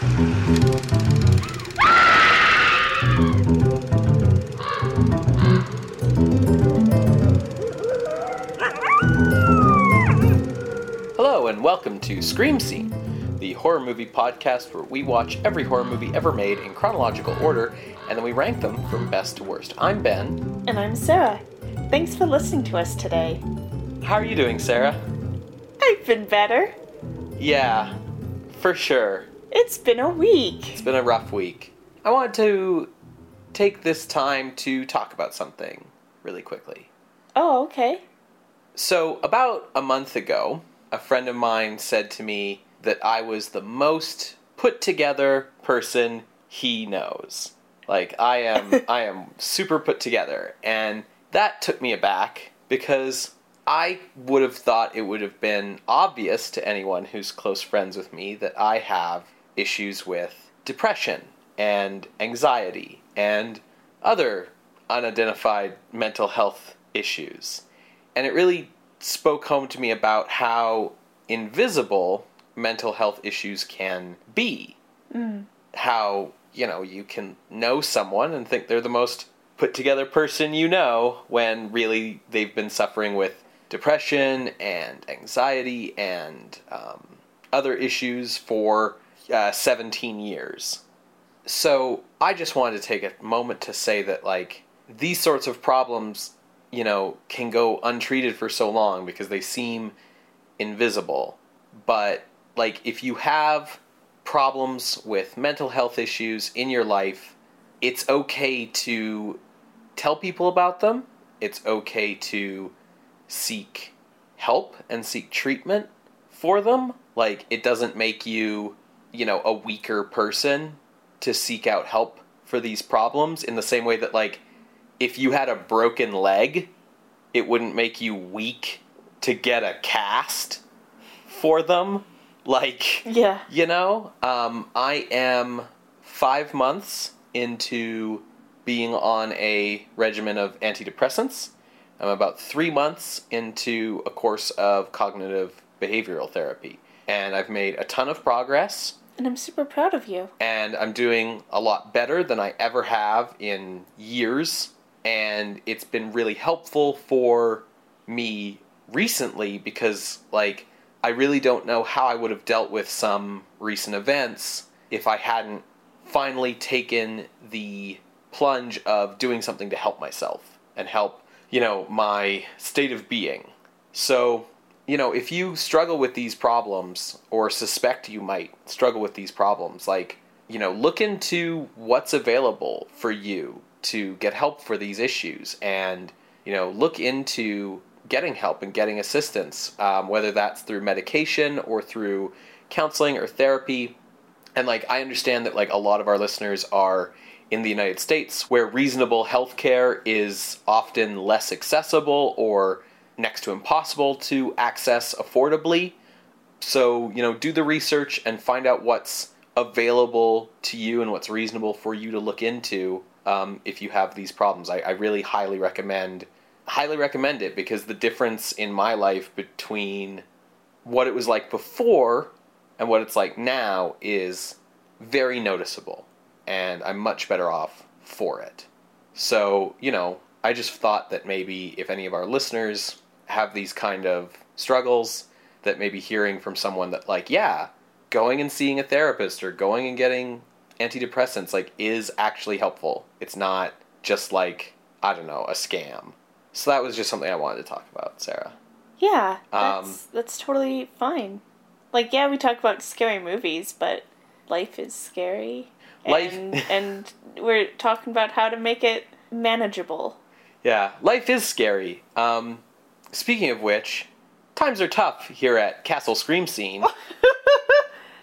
Hello, and welcome to Scream Scene, the horror movie podcast where we watch every horror movie ever made in chronological order and then we rank them from best to worst. I'm Ben. And I'm Sarah. Thanks for listening to us today. How are you doing, Sarah? I've been better. Yeah, for sure. It's been a week. It's been a rough week. I wanted to take this time to talk about something really quickly. Oh, okay. So, about a month ago, a friend of mine said to me that I was the most put together person he knows. Like I am I am super put together and that took me aback because I would have thought it would have been obvious to anyone who's close friends with me that I have issues with depression and anxiety and other unidentified mental health issues. And it really spoke home to me about how invisible mental health issues can be. Mm. How, you know, you can know someone and think they're the most put together person you know when really they've been suffering with depression and anxiety and um, other issues for uh, 17 years. So I just wanted to take a moment to say that, like, these sorts of problems you know, can go untreated for so long because they seem invisible. But, like, if you have problems with mental health issues in your life, it's okay to tell people about them. It's okay to seek help and seek treatment for them. Like, it doesn't make you, you know, a weaker person to seek out help for these problems in the same way that, like, if you had a broken leg, it wouldn't make you weak to get a cast for them. Like, yeah, you know, um, I am five months into being on a regimen of antidepressants. I'm about three months into a course of cognitive behavioral therapy, and I've made a ton of progress. And I'm super proud of you. And I'm doing a lot better than I ever have in years and it's been really helpful for me recently because like I really don't know how I would have dealt with some recent events if I hadn't finally taken the plunge of doing something to help myself and help, you know, my state of being. So, you know, if you struggle with these problems or suspect you might struggle with these problems, like, you know, look into what's available for you to get help for these issues. And you know look into getting help and getting assistance um, whether that's through medication or through counseling or therapy. And like i understand that like a lot of our listeners are in the united states where reasonable health care is often less accessible or next to impossible to access affordably so you know do the research and find out what's available to you and what's reasonable for you to look into um, if you have these problems. I, I really highly recommend highly recommend it because the difference in my life between what it was like before and what it's like now is very noticeable and I'm much better off for it. So, you know, I just thought that maybe if any of our listeners have these kind of struggles, that maybe hearing from someone that, like, yeah, going and seeing a therapist or going and getting antidepressants like is actually helpful. It's not just like I don't know a scam. So that was just something I wanted to talk about, Sarah. Yeah, that's um, that's totally fine. Like yeah, we talk about scary movies, but life is scary. Life and, and we're talking about how to make it manageable. Yeah, life is scary. Um, speaking of which, times are tough here at Castle Scream Scene.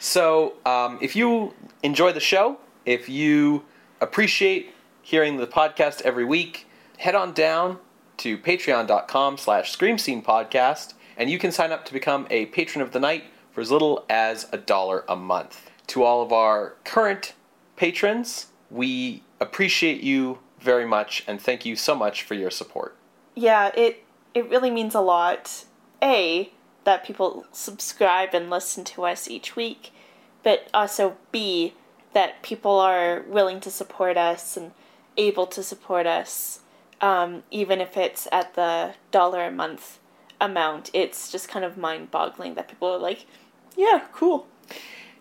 So, um, if you enjoy the show, if you appreciate hearing the podcast every week, head on down to patreon.com slash scream scene podcast and you can sign up to become a patron of the night for as little as a dollar a month. To all of our current patrons, we appreciate you very much and thank you so much for your support. Yeah, it it really means a lot. A that people subscribe and listen to us each week. but also B, that people are willing to support us and able to support us, um, even if it's at the dollar a month amount. It's just kind of mind boggling that people are like, yeah, cool.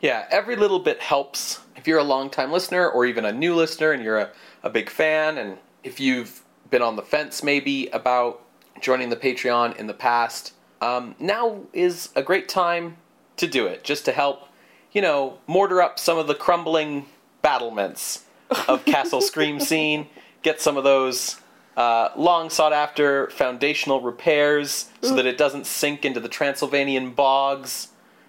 Yeah, every little bit helps. If you're a long-time listener or even a new listener and you're a, a big fan, and if you've been on the fence maybe about joining the Patreon in the past, um, now is a great time to do it, just to help, you know, mortar up some of the crumbling battlements of Castle Scream Scene, get some of those uh, long sought after foundational repairs so that it doesn't sink into the Transylvanian bogs.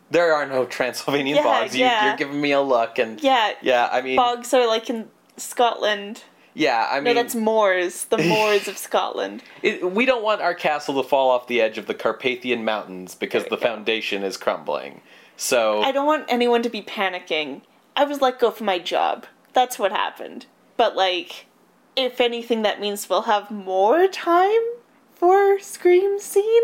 There are no Transylvanian Yeah, bogs. You, yeah. You're giving me a look, and Yeah, yeah, I mean, bogs are like in Scotland. Yeah, I mean, No, that's moors. The moors of Scotland. it, we don't want our castle to fall off the edge of the Carpathian Mountains because the go. foundation is crumbling. So I don't want anyone to be panicking. I was let go from my job. That's what happened. But like, if anything, that means we'll have more time for Scream Scene,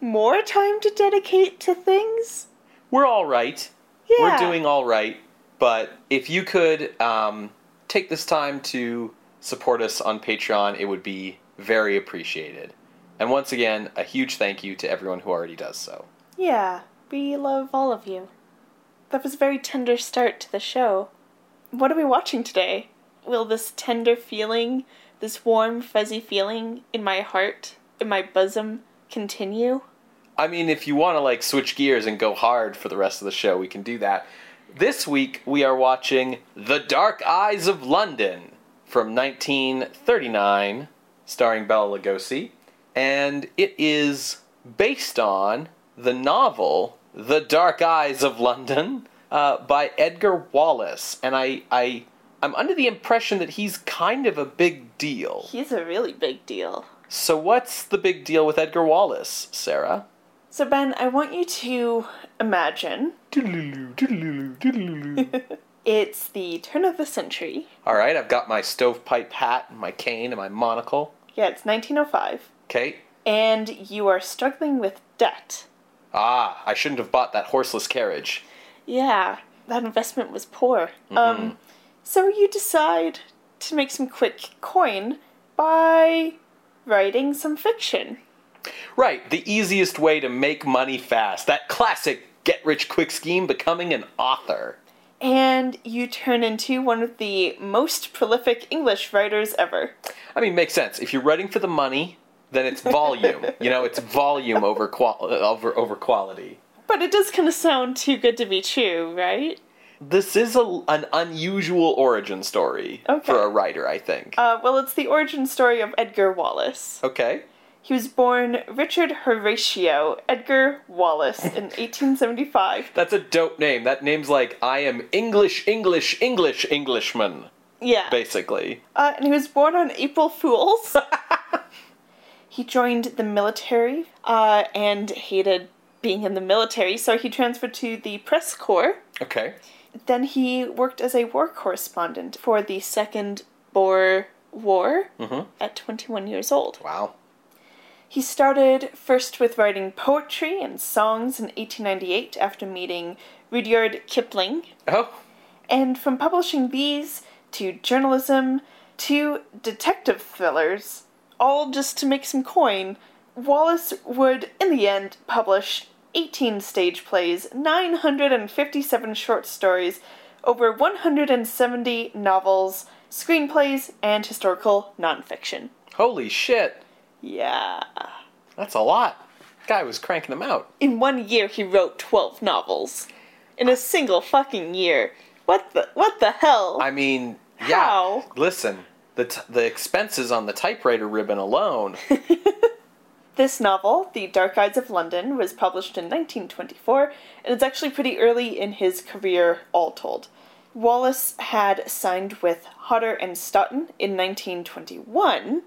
more time to dedicate to things. we're all right. Yeah, We're doing all right. But if you could um, take this time to support us on Patreon, it would be very appreciated. And once again, a huge thank you to everyone who already does so. Yeah, we love all of you. That was a very tender start to the show. What are we watching today? Will this tender feeling, this warm, fuzzy feeling in my heart, in my bosom, continue? I mean, if you want to like switch gears and go hard for the rest of the show, we can do that. This week we are watching The Dark Eyes of London from 1939, starring Bela Lugosi, and it is based on the novel The Dark Eyes of London uh, by Edgar Wallace, and I I I'm under the impression that he's kind of a big deal. He's a really big deal. So what's the big deal with Edgar Wallace, Sarah? So, Ben, I want you to imagine it's the turn of the century. All right, I've got my stovepipe hat and my cane and my monocle. Yeah, it's 1905. Okay. And you are struggling with debt. Ah, I shouldn't have bought that horseless carriage. Yeah, that investment was poor. Um, so you decide to make some quick coin by writing some fiction. Right, the easiest way to make money fast. That classic get rich quick scheme becoming an author. And you turn into one of the most prolific English writers ever. I mean, makes sense. If you're writing for the money, then it's volume. you know, it's volume over qual- over over quality. But it does kind of sound too good to be true, right? This is a, an unusual origin story Okay. for a writer, I think. Uh, well, it's the origin story of Edgar Wallace. okay. He was born Richard Horatio Edgar Wallace in 1875. That's a dope name. That name's like I am English, English, English, Englishman, Yeah. basically. Uh, and he was born on April Fools. he joined the military uh, and hated being in the military, so he transferred to the press corps. Okay. Then he worked as a war correspondent for the Second Boer War Mhm. at 21 years old. Wow. He started first with writing poetry and songs in 1898 after meeting Rudyard Kipling, Oh, and from publishing these to journalism to detective thrillers, all just to make some coin, Wallace would, in the end, publish 18 stage plays, 957 short stories, over 170 novels, screenplays, and historical nonfiction. holy shit. Yeah. That's a lot. Guy was cranking them out. In one year, he wrote 12 novels. In a single fucking year. What the, what the hell? I mean, yeah. How? Listen, the t- the expenses on the typewriter ribbon alone. This novel, The Dark Eyes of London, was published in 1924, and it's actually pretty early in his career, all told. Wallace had signed with Hodder and Stoughton in 1921,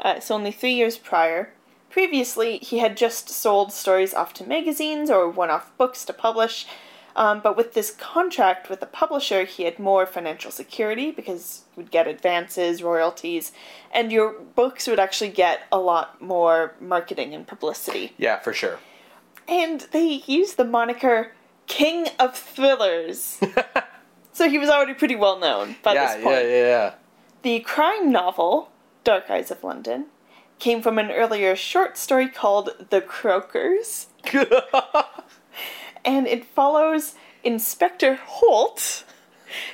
uh, so only three years prior. Previously, he had just sold stories off to magazines or one off books to publish, um, but with this contract with the publisher, he had more financial security because you would get advances, royalties, and your books would actually get a lot more marketing and publicity. yeah, for sure. And they used the moniker king of thrillers. so he was already pretty well known by yeah, this point. Yeah, yeah, yeah. The crime novel, Dark Eyes of London, came from an earlier short story called The Croakers. and it follows Inspector Holt,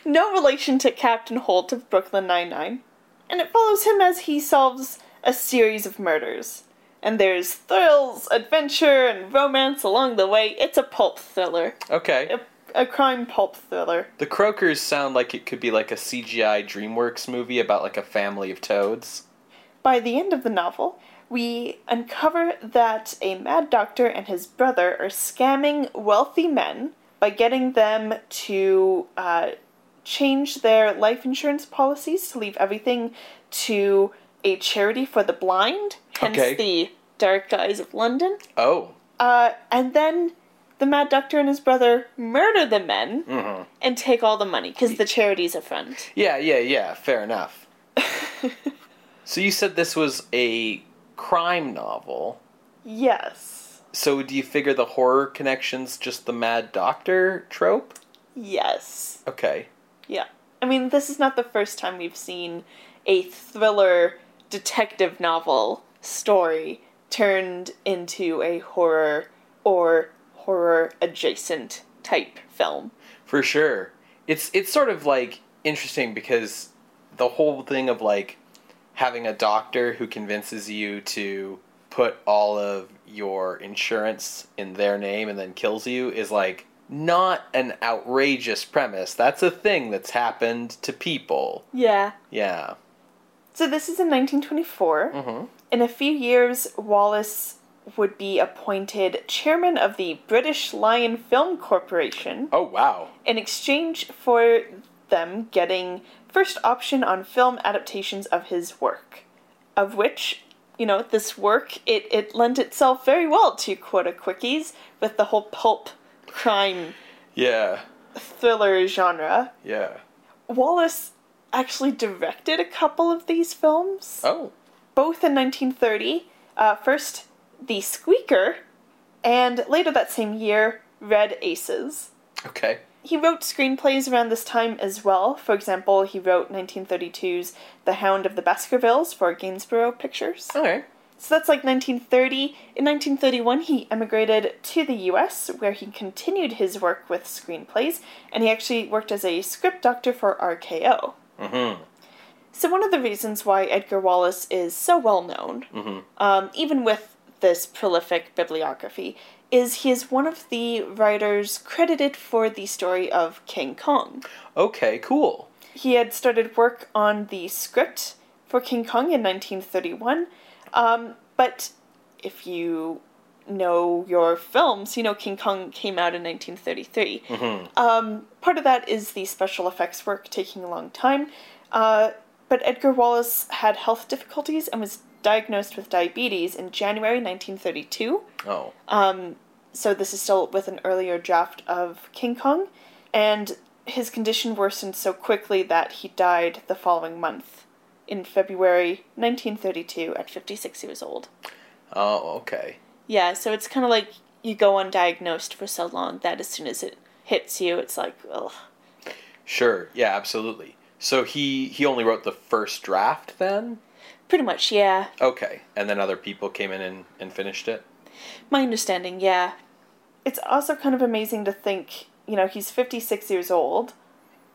no relation to Captain Holt of Brooklyn Nine-Nine, and it follows him as he solves a series of murders. And there's thrills, adventure, and romance along the way. It's a pulp thriller. Okay. A crime pulp thriller. The Croakers sound like it could be like a CGI DreamWorks movie about like a family of toads. By the end of the novel, we uncover that a mad doctor and his brother are scamming wealthy men by getting them to uh, change their life insurance policies to leave everything to a charity for the blind, hence Okay. the Dark Eyes of London. Oh. Uh, and then the Mad Doctor and his brother murder the men Mm-hmm. and take all the money because the charity's a friend. Yeah, yeah, yeah. Fair enough. so you said this was a crime novel. Yes. So do you figure the horror connection's just the Mad Doctor trope? Yes. Okay. Yeah. I mean, this is not the first time we've seen a thriller detective novel story turned into a horror or horror adjacent type film. For sure. It's it's sort of like interesting because the whole thing of like having a doctor who convinces you to put all of your insurance in their name and then kills you is like not an outrageous premise. That's a thing that's happened to people. Yeah. Yeah. So this is in 1924. Mm-hmm. In a few years, Wallace would be appointed chairman of the British Lion Film Corporation Oh wow. in exchange for them getting first option on film adaptations of his work. Of which, you know, this work, it, it lent itself very well to quota quickies with the whole pulp crime Yeah. thriller genre. Yeah. Wallace actually directed a couple of these films Oh. both in 1930. Uh, first, The Squeaker, and later that same year, Red Aces. Okay. He wrote screenplays around this time as well. For example, he wrote 1932's The Hound of the Baskervilles for Gainsborough Pictures. Okay. So that's like 1930. In 1931, he emigrated to the US, where he continued his work with screenplays, and he actually worked as a script doctor for RKO. Mm-hmm. So one of the reasons why Edgar Wallace is so well known, Mhm. um, even with this prolific bibliography, is he is one of the writers credited for the story of King Kong. Okay, cool. He had started work on the script for King Kong in 1931, um, but if you know your films, you know King Kong came out in 1933. Mm-hmm. Um, part of that is the special effects work taking a long time. Uh, but Edgar Wallace had health difficulties and was diagnosed with diabetes in January 1932. Oh. Um, so this is still with an earlier draft of King Kong. And his condition worsened so quickly that he died the following month in February 1932 at 56 years old. Oh, okay. Yeah, so it's kind of like you go undiagnosed for so long that as soon as it hits you, it's like, ugh. Sure. Yeah, absolutely. So he he only wrote the first draft then? Pretty much, yeah. Okay. And then other people came in and, and finished it? My understanding, yeah. It's also kind of amazing to think, you know, he's 56 years old,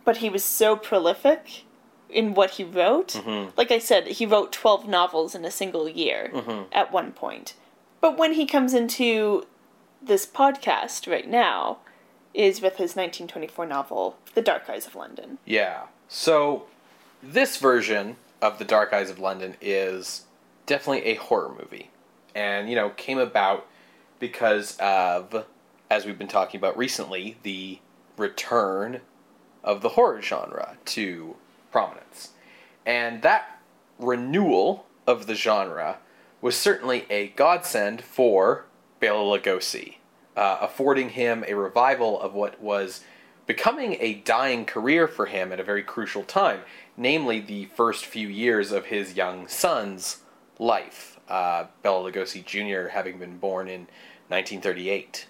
but he was so prolific in what he wrote. Mhm. Like I said, he wrote 12 novels in a single year Mhm. at one point. But when he comes into this podcast right now, is with his 1924 novel, The Dark Eyes of London. Yeah. So this version of The Dark Eyes of London is definitely a horror movie. And, you know, came about because of, as we've been talking about recently, the return of the horror genre to prominence. And that renewal of the genre was certainly a godsend for Bela Lugosi, uh, affording him a revival of what was becoming a dying career for him at a very crucial time, namely the first few years of his young son's life, uh, Bela Lugosi Jr. having been born in 1938.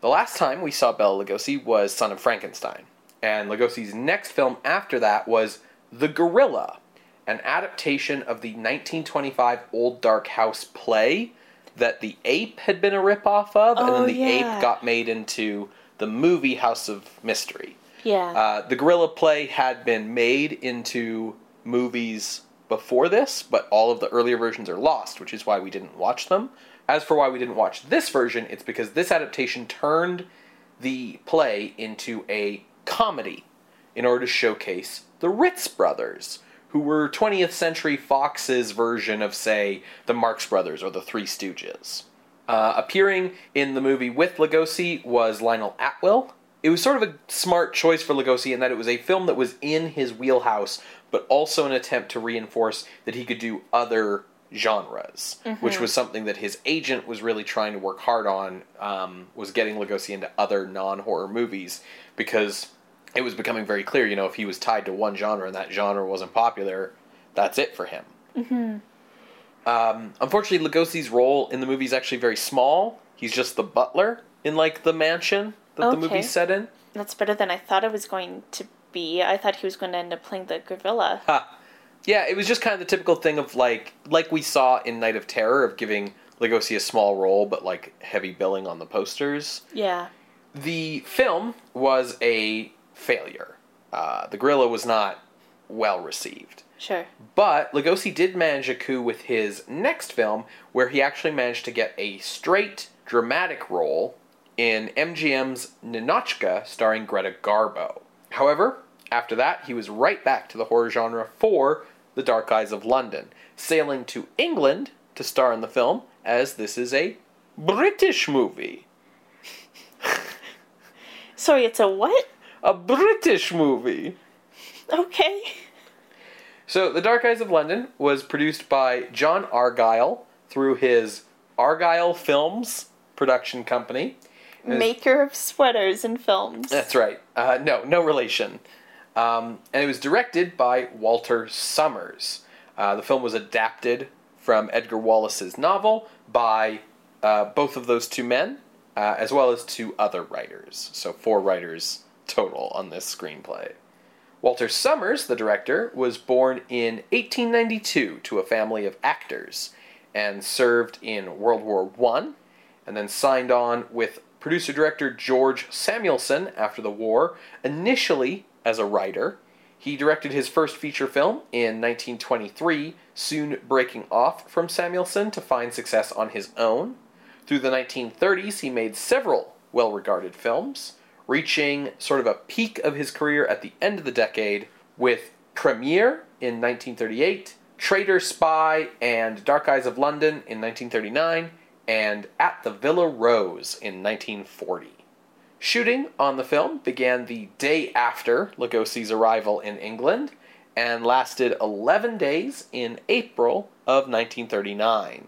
The last time we saw Bela Lugosi was Son of Frankenstein, and Lugosi's next film after that was The Gorilla, an adaptation of the 1925 Old Dark House play that the ape had been a ripoff of, oh, and then oh, the yeah. ape got made into the movie House of Mystery. Yeah. Uh, the Gorilla play had been made into movies before this, but all of the earlier versions are lost, which is why we didn't watch them. As for why we didn't watch this version, it's because this adaptation turned the play into a comedy in order to showcase the Ritz brothers, who were 20th Century Fox's version of, say, the Marx Brothers or the Three Stooges. Uh, appearing in the movie with Lugosi was Lionel Atwill. It was sort of a smart choice for Lugosi in that it was a film that was in his wheelhouse, but also an attempt to reinforce that he could do other genres, mm-hmm. which was something that his agent was really trying to work hard on. Um, was getting Lugosi into other non-horror movies because it was becoming very clear, you know, if he was tied to one genre and that genre wasn't popular, that's it for him. Mm-hmm. Um, unfortunately, Lugosi's role in the movie is actually very small. He's just the butler in like the mansion that okay. the movie's set in. That's better than I thought it was going to be. I thought he was going to end up playing the gorilla. Ha. Yeah, it was just kind of the typical thing of like like we saw in Night of Terror of giving Lugosi a small role but like heavy billing on the posters. Yeah. The film was a failure. Uh, the Gorilla was not well received. Sure. But Lugosi did manage a coup with his next film, where he actually managed to get a straight dramatic role in MGM's Ninotchka, starring Greta Garbo. However, after that, he was right back to the horror genre for The Dark Eyes of London, sailing to England to star in the film, as this is a British movie. Sorry, it's a what? a British movie. Okay. So, The Dark Eyes of London was produced by John Argyle through his Argyle Films production company. Maker of sweaters and films. That's right. Uh, no, no relation. Um, and it was directed by Walter Summers. Uh, the film was adapted from Edgar Wallace's novel by uh, both of those two men, uh, as well as two other writers. So, four writers total on this screenplay. Walter Summers, the director, was born in 1892 to a family of actors and served in World War I, and then signed on with producer director George Samuelson after the war, initially as a writer. He directed his first feature film in 1923, soon breaking off from Samuelson to find success on his own. Through the 1930s, he made several well regarded films reaching sort of a peak of his career at the end of the decade with Premiere in 1938, Traitor Spy and Dark Eyes of London in 1939, and At the Villa Rose in 1940. Shooting on the film began the day after Lugosi's arrival in England and lasted 11 days in April of 1939.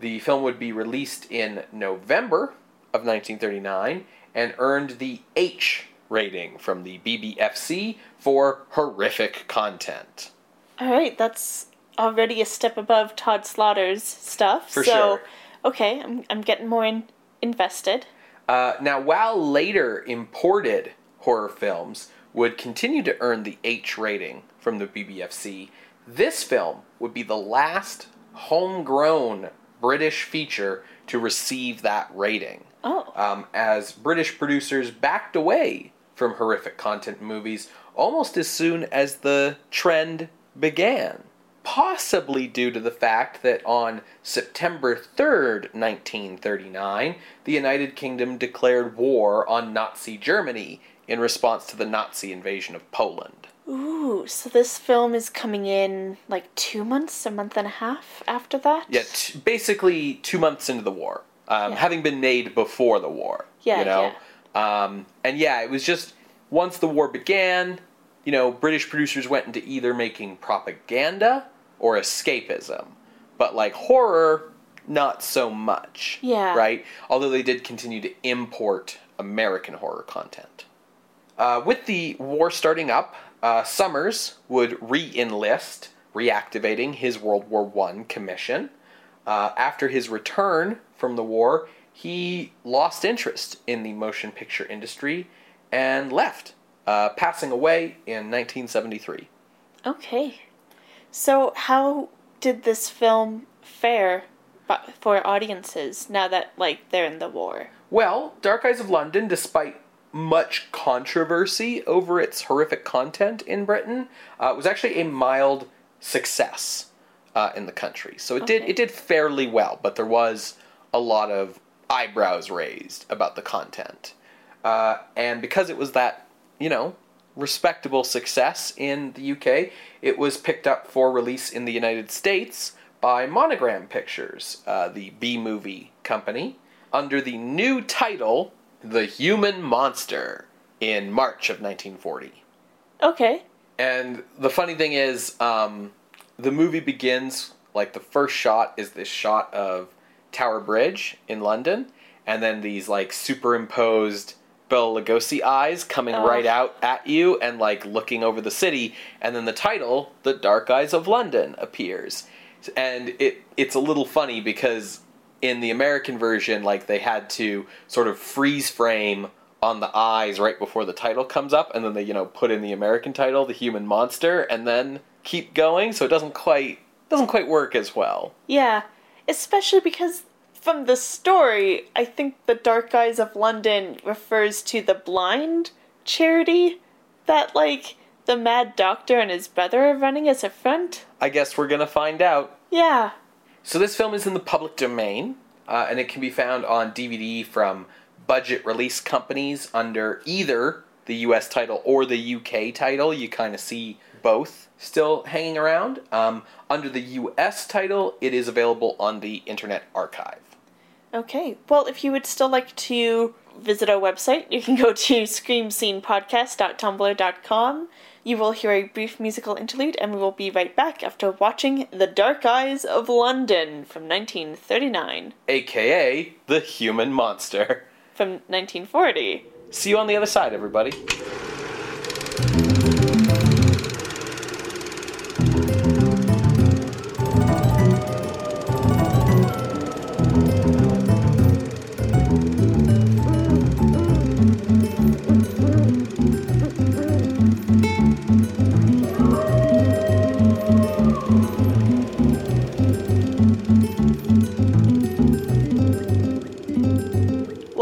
The film would be released in November of 1939 and earned the H rating from the BBFC for horrific content. All right, that's already a step above Tod Slaughter's stuff. For so, sure. Okay, I'm, I'm getting more in, invested. Uh, now, while later imported horror films would continue to earn the H rating from the BBFC, this film would be the last homegrown British feature to receive that rating. Oh. Um, as British producers backed away from horrific content movies almost as soon as the trend began. Possibly due to the fact that on September 3rd, 1939, the United Kingdom declared war on Nazi Germany in response to the Nazi invasion of Poland. Ooh, so this film is coming in like two months, a month and a half after that? Yeah, t- basically two months into the war um, yeah. having been made before the war. Yeah, you know, yeah. Um, and yeah, it was just once the war began, you know, British producers went into either making propaganda or escapism, but like horror, not so much. Yeah. Right. Although they did continue to import American horror content. Uh, with the war starting up, uh, Summers would re-enlist, reactivating his World War I commission. Uh, after his return from the war, he lost interest in the motion picture industry and left, uh, passing away in 1973. Okay. So, how did this film fare for audiences now that, like, they're in the war? Well, Dark Eyes of London, despite much controversy over its horrific content in Britain, uh, was actually a mild success uh, in the country. So it okay. did it did fairly well, but there was a lot of eyebrows raised about the content, uh, and because it was that you know respectable success in the UK, it was picked up for release in the United States by Monogram Pictures, uh, the B movie company, under the new title The Human Monster in March of 1940. Okay. And the funny thing is, um, the movie begins like the first shot is this shot of Tower Bridge in London, and then these like superimposed Bela Lugosi eyes coming oh. right out at you and like looking over the city, and then the title, "The Dark Eyes of London," appears, and it it's a little funny because in the American version, like they had to sort of freeze frame on the eyes right before the title comes up, and then they you know put in the American title, "The Human Monster," and then keep going, so it doesn't quite doesn't quite work as well. Yeah, especially because from the story, I think the Dark Eyes of London refers to the blind charity that like the Mad Doctor and his brother are running as a front. I guess we're gonna find out. Yeah. So this film is in the public domain, uh, and it can be found on DVD from budget release companies under either the U.S. title or the U.K. title. You kind of see both still hanging around. Um, under the US title, it is available on the Internet Archive. Okay. Well, if you would still like to visit our website, you can go to screamscenepodcast.tumblr.com. You will hear a brief musical interlude, and we will be right back after watching The Dark Eyes of London from 1939. AKA The Human Monster. From 1940. See you on the other side, everybody.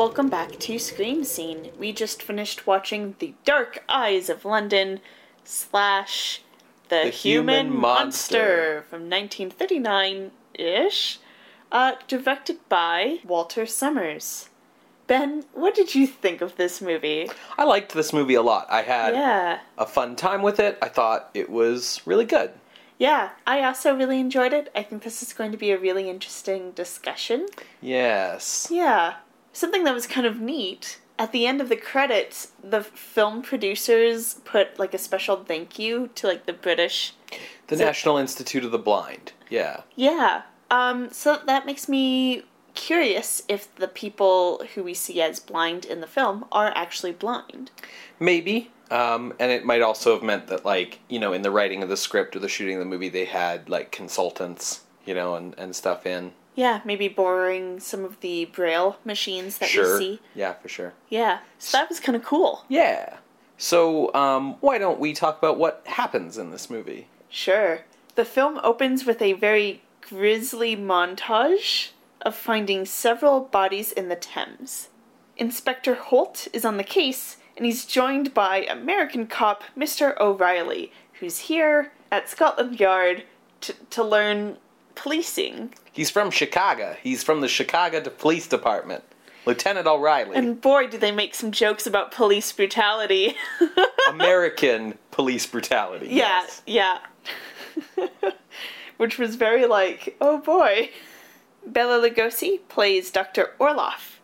Welcome back to Scream Scene. We just finished watching The Dark Eyes of London slash The, the Human, Human Monster. Monster from 1939 ish, uh, directed by Walter Summers. Ben, what did you think of this movie? I liked this movie a lot. I had yeah. a fun time with it. I thought it was really good. Yeah, I also really enjoyed it. I think this is going to be a really interesting discussion. Yes. Yeah something that was kind of neat at the end of the credits the film producers put like a special thank you to like the british the so, national institute of the blind yeah. Yeah um so that makes me curious if the people who we see as blind in the film are actually blind. Maybe um, and it might also have meant that like you know in the writing of the script or the shooting of the movie they had like consultants you know and, and stuff in yeah, maybe borrowing some of the braille machines that sure. we see. Yeah, for sure. Yeah, so that was kind of cool. Yeah. So, um, why don't we talk about what happens in this movie? Sure. The film opens with a very grisly montage of finding several bodies in the Thames. Inspector Holt is on the case, and he's joined by American cop Mr. O'Reilly, who's here at Scotland Yard to, to learn policing. He's from Chicago. He's from the Chicago Police Department. Lieutenant O'Reilly. And boy, do they make some jokes about police brutality. American police brutality. Yeah, yes. yeah. Which was very like, oh boy. Bela Lugosi plays Dr. Orloff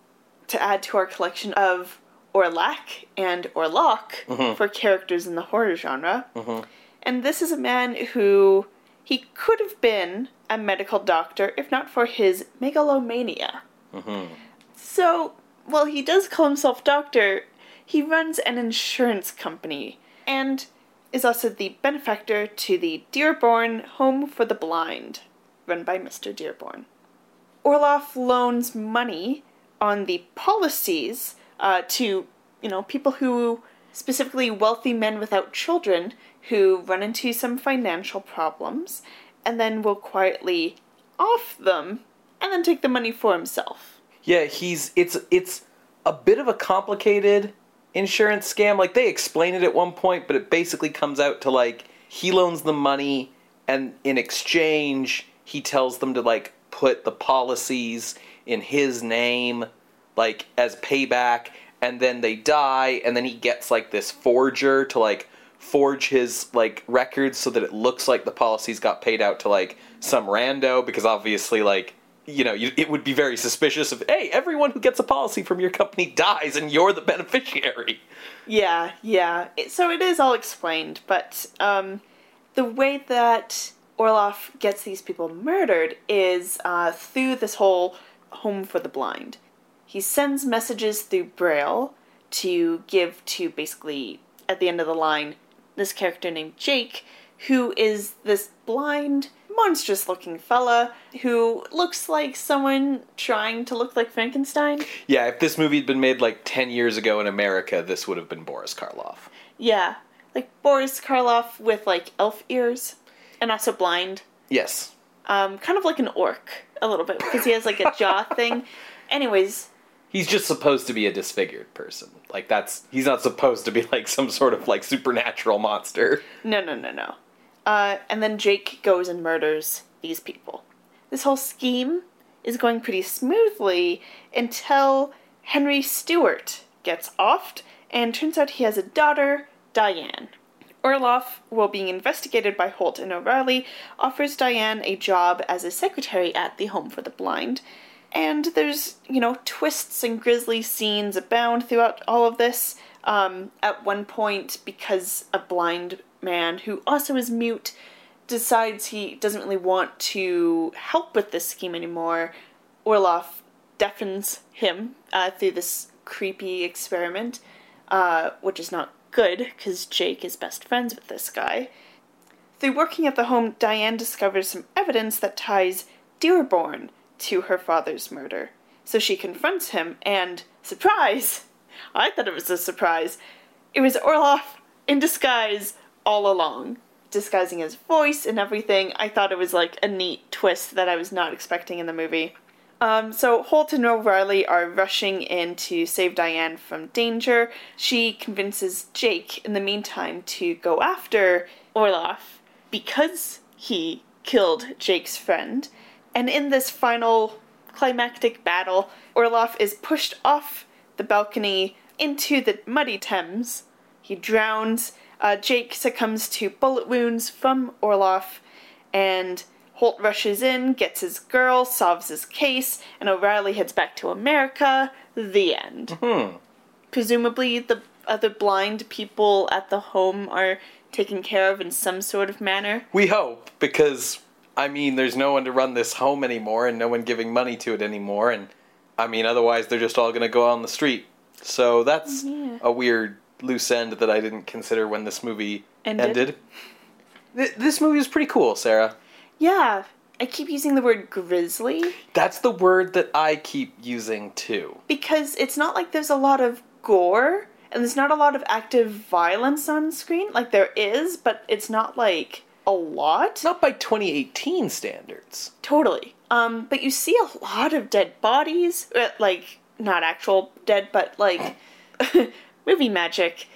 to add to our collection of Orlac and Orlok mm-hmm. for characters in the horror genre. Mm-hmm. And this is a man who he could have been a medical doctor if not for his megalomania. Mm-hmm. So, while he does call himself doctor, he runs an insurance company and is also the benefactor to the Dearborn Home for the Blind, run by Mr. Dearborn. Orloff loans money on the policies uh, to, you know, people who, specifically wealthy men without children, who run into some financial problems and then will quietly off them and then take the money for himself. Yeah, he's it's it's a bit of a complicated insurance scam. Like they explain it at one point, but it basically comes out to like he loans them money and in exchange he tells them to like put the policies in his name like as payback and then they die and then he gets like this forger to like forge his like records so that it looks like the policies got paid out to like some rando because obviously like you know you, it would be very suspicious of hey everyone who gets a policy from your company dies and you're the beneficiary. Yeah yeah. So it is all explained but um the way that orloff gets these people murdered is uh, through this whole home for the blind. He sends messages through braille to give to basically at the end of the line this character named Jake, who is this blind, monstrous looking fella who looks like someone trying to look like Frankenstein. Yeah, if this movie had been made like 10 years ago in America, this would have been Boris Karloff. Yeah, like Boris Karloff with like elf ears and also blind. Yes. Um, kind of like an orc a little bit because he has like a jaw thing. Anyways, he's just supposed to be a disfigured person. Like that's he's not supposed to be like some sort of like supernatural monster. No, no, no, no. Uh, and then Jake goes and murders these people. This whole scheme is going pretty smoothly until Henry Stewart gets offed, and turns out he has a daughter, Diane. Orloff, while being investigated by Holt and O'Reilly, offers Diane a job as a secretary at the Home for the Blind, and there's, you know, twists and grisly scenes abound throughout all of this. Um, at one point, because a blind man who also is mute decides he doesn't really want to help with this scheme anymore, Orloff deafens him uh, through this creepy experiment, uh, which is not good because Jake is best friends with this guy. Through working at the home, Diane discovers some evidence that ties Dearborn to her father's murder. So she confronts him, and surprise! I thought it was a surprise. It was Orloff in disguise all along, disguising his voice and everything. I thought it was like a neat twist that I was not expecting in the movie. Um, so Holt and O'Reilly are rushing in to save Diane from danger. She convinces Jake, in the meantime, to go after Orloff because he killed Jake's friend. And in this final climactic battle, Orloff is pushed off the balcony into the muddy Thames. He drowns. Uh, Jake succumbs to bullet wounds from Orloff, and Holt rushes in, gets his girl, solves his case, and O'Reilly heads back to America. The end. Hmm. Presumably, the other blind people at the home are taken care of in some sort of manner. We hope, because I mean, there's no one to run this home anymore, and no one giving money to it anymore, and I mean, otherwise they're just all going to go on the street. So that's oh, yeah. a weird loose end that I didn't consider when this movie ended. ended. Th- this movie was pretty cool, Sarah. Yeah, I keep using the word grisly. That's the word that I keep using too. Because it's not like there's a lot of gore and there's not a lot of active violence on screen. Like there is, but it's not like a lot. Not by 2018 standards. Totally. Um, but you see a lot of dead bodies, uh, like not actual dead, but like movie magic.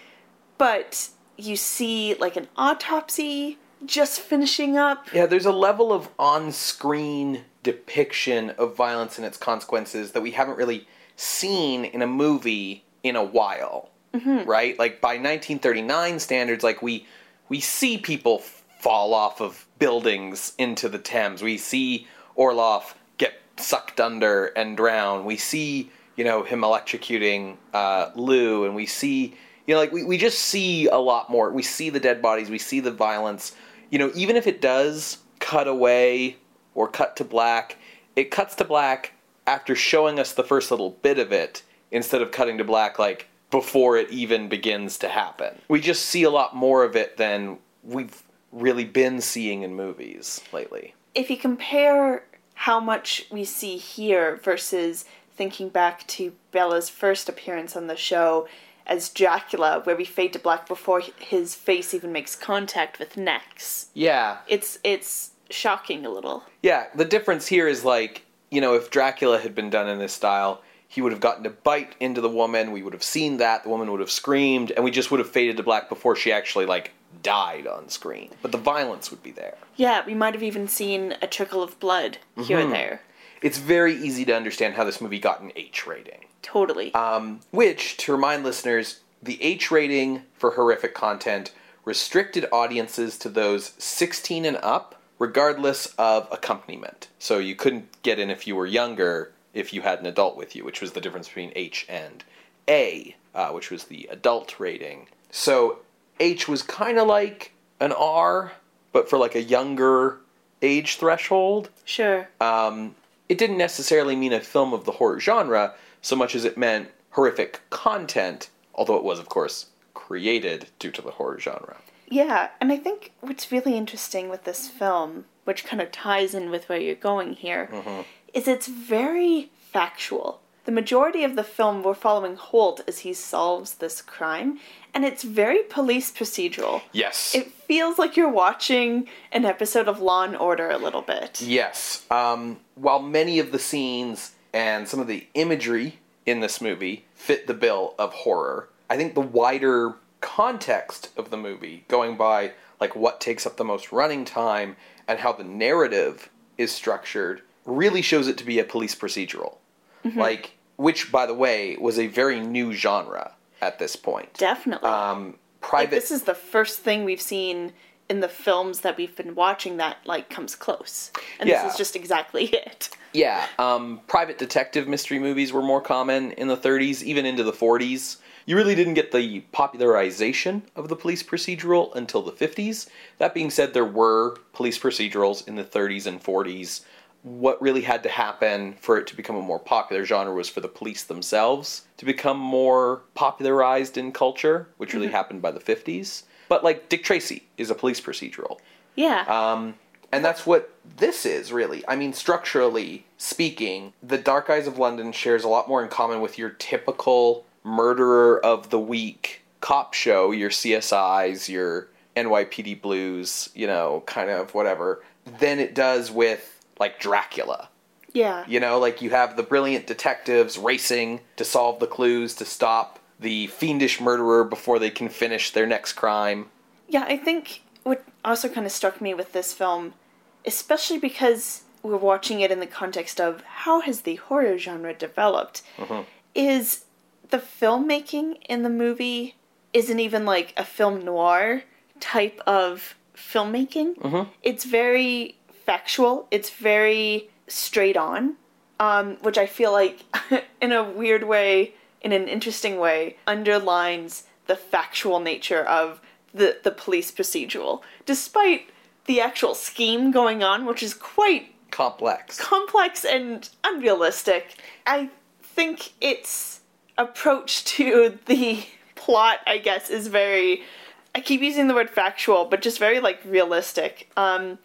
But you see like an autopsy just finishing up. Yeah, there's a level of on-screen depiction of violence and its consequences that we haven't really seen in a movie in a while. Mm-hmm. Right? Like by 1939 standards, like we we see people fall off of buildings into the Thames. We see Orloff get sucked under and drown. We see, you know, him electrocuting uh, Lou, and we see, you know, like we, we just see a lot more. We see the dead bodies, we see the violence. You know, even if it does cut away or cut to black, it cuts to black after showing us the first little bit of it instead of cutting to black like before it even begins to happen. We just see a lot more of it than we've really been seeing in movies lately. If you compare how much we see here versus thinking back to Bela's first appearance on the show as Dracula, where we fade to black before his face even makes contact with Nex. Yeah. It's it's shocking a little. Yeah, the difference here is like, you know, if Dracula had been done in this style, he would have gotten to bite into the woman, we would have seen that, the woman would have screamed, and we just would have faded to black before she actually like died on screen. But the violence would be there. Yeah, we might have even seen a trickle of blood here mm-hmm. and there. It's very easy to understand how this movie got an H rating. Totally. Um, which, to remind listeners, the H rating for horrific content restricted audiences to those 16 and up, regardless of accompaniment. So you couldn't get in if you were younger if you had an adult with you, which was the difference between H and A, uh, which was the adult rating. So H was kind of like an R, but for like a younger age threshold. Sure. Um, it didn't necessarily mean a film of the horror genre so much as it meant horrific content, although it was, of course, created due to the horror genre. Yeah, and I think what's really interesting with this film, which kind of ties in with where you're going here, mm-hmm. is it's very factual. The majority of the film, we're following Holt as he solves this crime, and it's very police procedural. Yes. It feels like you're watching an episode of Law and Order a little bit. Yes. Um, while many of the scenes and some of the imagery in this movie fit the bill of horror, I think the wider context of the movie, going by like what takes up the most running time and how the narrative is structured, really shows it to be a police procedural. Mm-hmm. Like which, by the way, was a very new genre at this point. Definitely. Um, private. Like, this is the first thing we've seen in the films that we've been watching that like comes close, and yeah. this is just exactly it. Yeah. Um, private detective mystery movies were more common in the 30s, even into the 40s. You really didn't get the popularization of the police procedural until the 50s. That being said, there were police procedurals in the 30s and 40s what really had to happen for it to become a more popular genre was for the police themselves to become more popularized in culture, which really mm-hmm. happened by the 50s. But like Dick Tracy is a police procedural. Yeah. Um, and that's what this is, really. I mean, structurally speaking, The Dark Eyes of London shares a lot more in common with your typical murderer of the week cop show, your CSIs, your NYPD Blues, you know, kind of whatever, than it does with like Dracula. Yeah. You know, like you have the brilliant detectives racing to solve the clues to stop the fiendish murderer before they can finish their next crime. Yeah, I think what also kind of struck me with this film, especially because we're watching it in the context of how has the horror genre developed, mm-hmm. is the filmmaking in the movie isn't even like a film noir type of filmmaking. Mm-hmm. It's very factual. It's very straight on, um, which I feel like, in a weird way, in an interesting way, underlines the factual nature of the, the police procedural, despite the actual scheme going on, which is quite complex, complex and unrealistic. I think its approach to the plot, I guess, is very. I keep using the word factual, but just very like realistic. Um,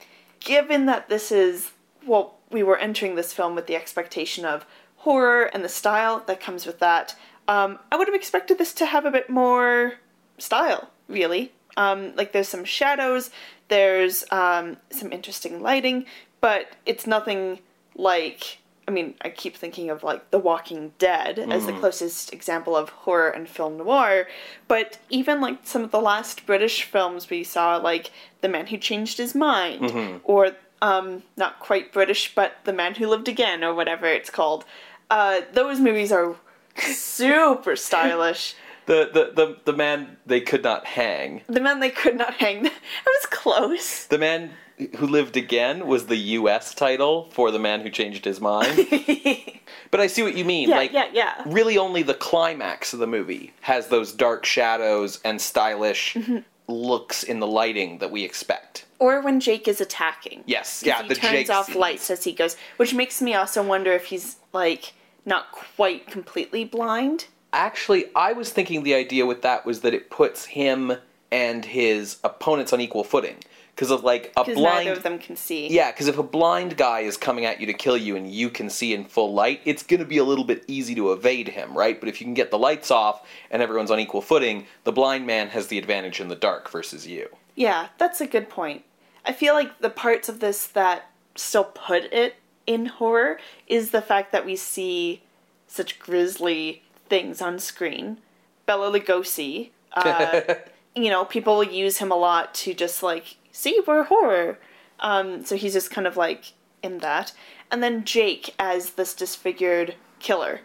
given that this is well, we were entering this film with the expectation of horror and the style that comes with that, um, I would have expected this to have a bit more style, really. Um, like there's some shadows, there's um, some interesting lighting, but it's nothing like. I mean, I keep thinking of like The Walking Dead as the mm. closest example of horror and film noir, but even like some of the last British films we saw, like The Man Who Changed His Mind, mm-hmm. or um, not quite British, but The Man Who Lived Again, or whatever it's called. Uh, those movies are super stylish. The, the, the, the man they could not hang. The man they could not hang. That was close. The man who lived again was the U.S. title for the man who changed his mind. but I see what you mean. Yeah, like, yeah, yeah. Really, only the climax of the movie has those dark shadows and stylish mm-hmm. looks in the lighting that we expect. Or when Jake is attacking. Yes, yeah. He the turns Jake off scenes. lights as he goes, which makes me also wonder if he's like not quite completely blind. Actually, I was thinking the idea with that was that it puts him and his opponents on equal footing because of like a blind neither of them can see. Yeah because if a blind guy is coming at you to kill you and you can see in full light it's going to be a little bit easy to evade him right? But if you can get the lights off and everyone's on equal footing the blind man has the advantage in the dark versus you. Yeah that's a good point. I feel like the parts of this that still put it in horror is the fact that we see such grisly things on screen. Bela lugosi uh, you know people use him a lot to just like see, we're horror. Um, so he's just kind of like in that. And then Jake as this disfigured killer.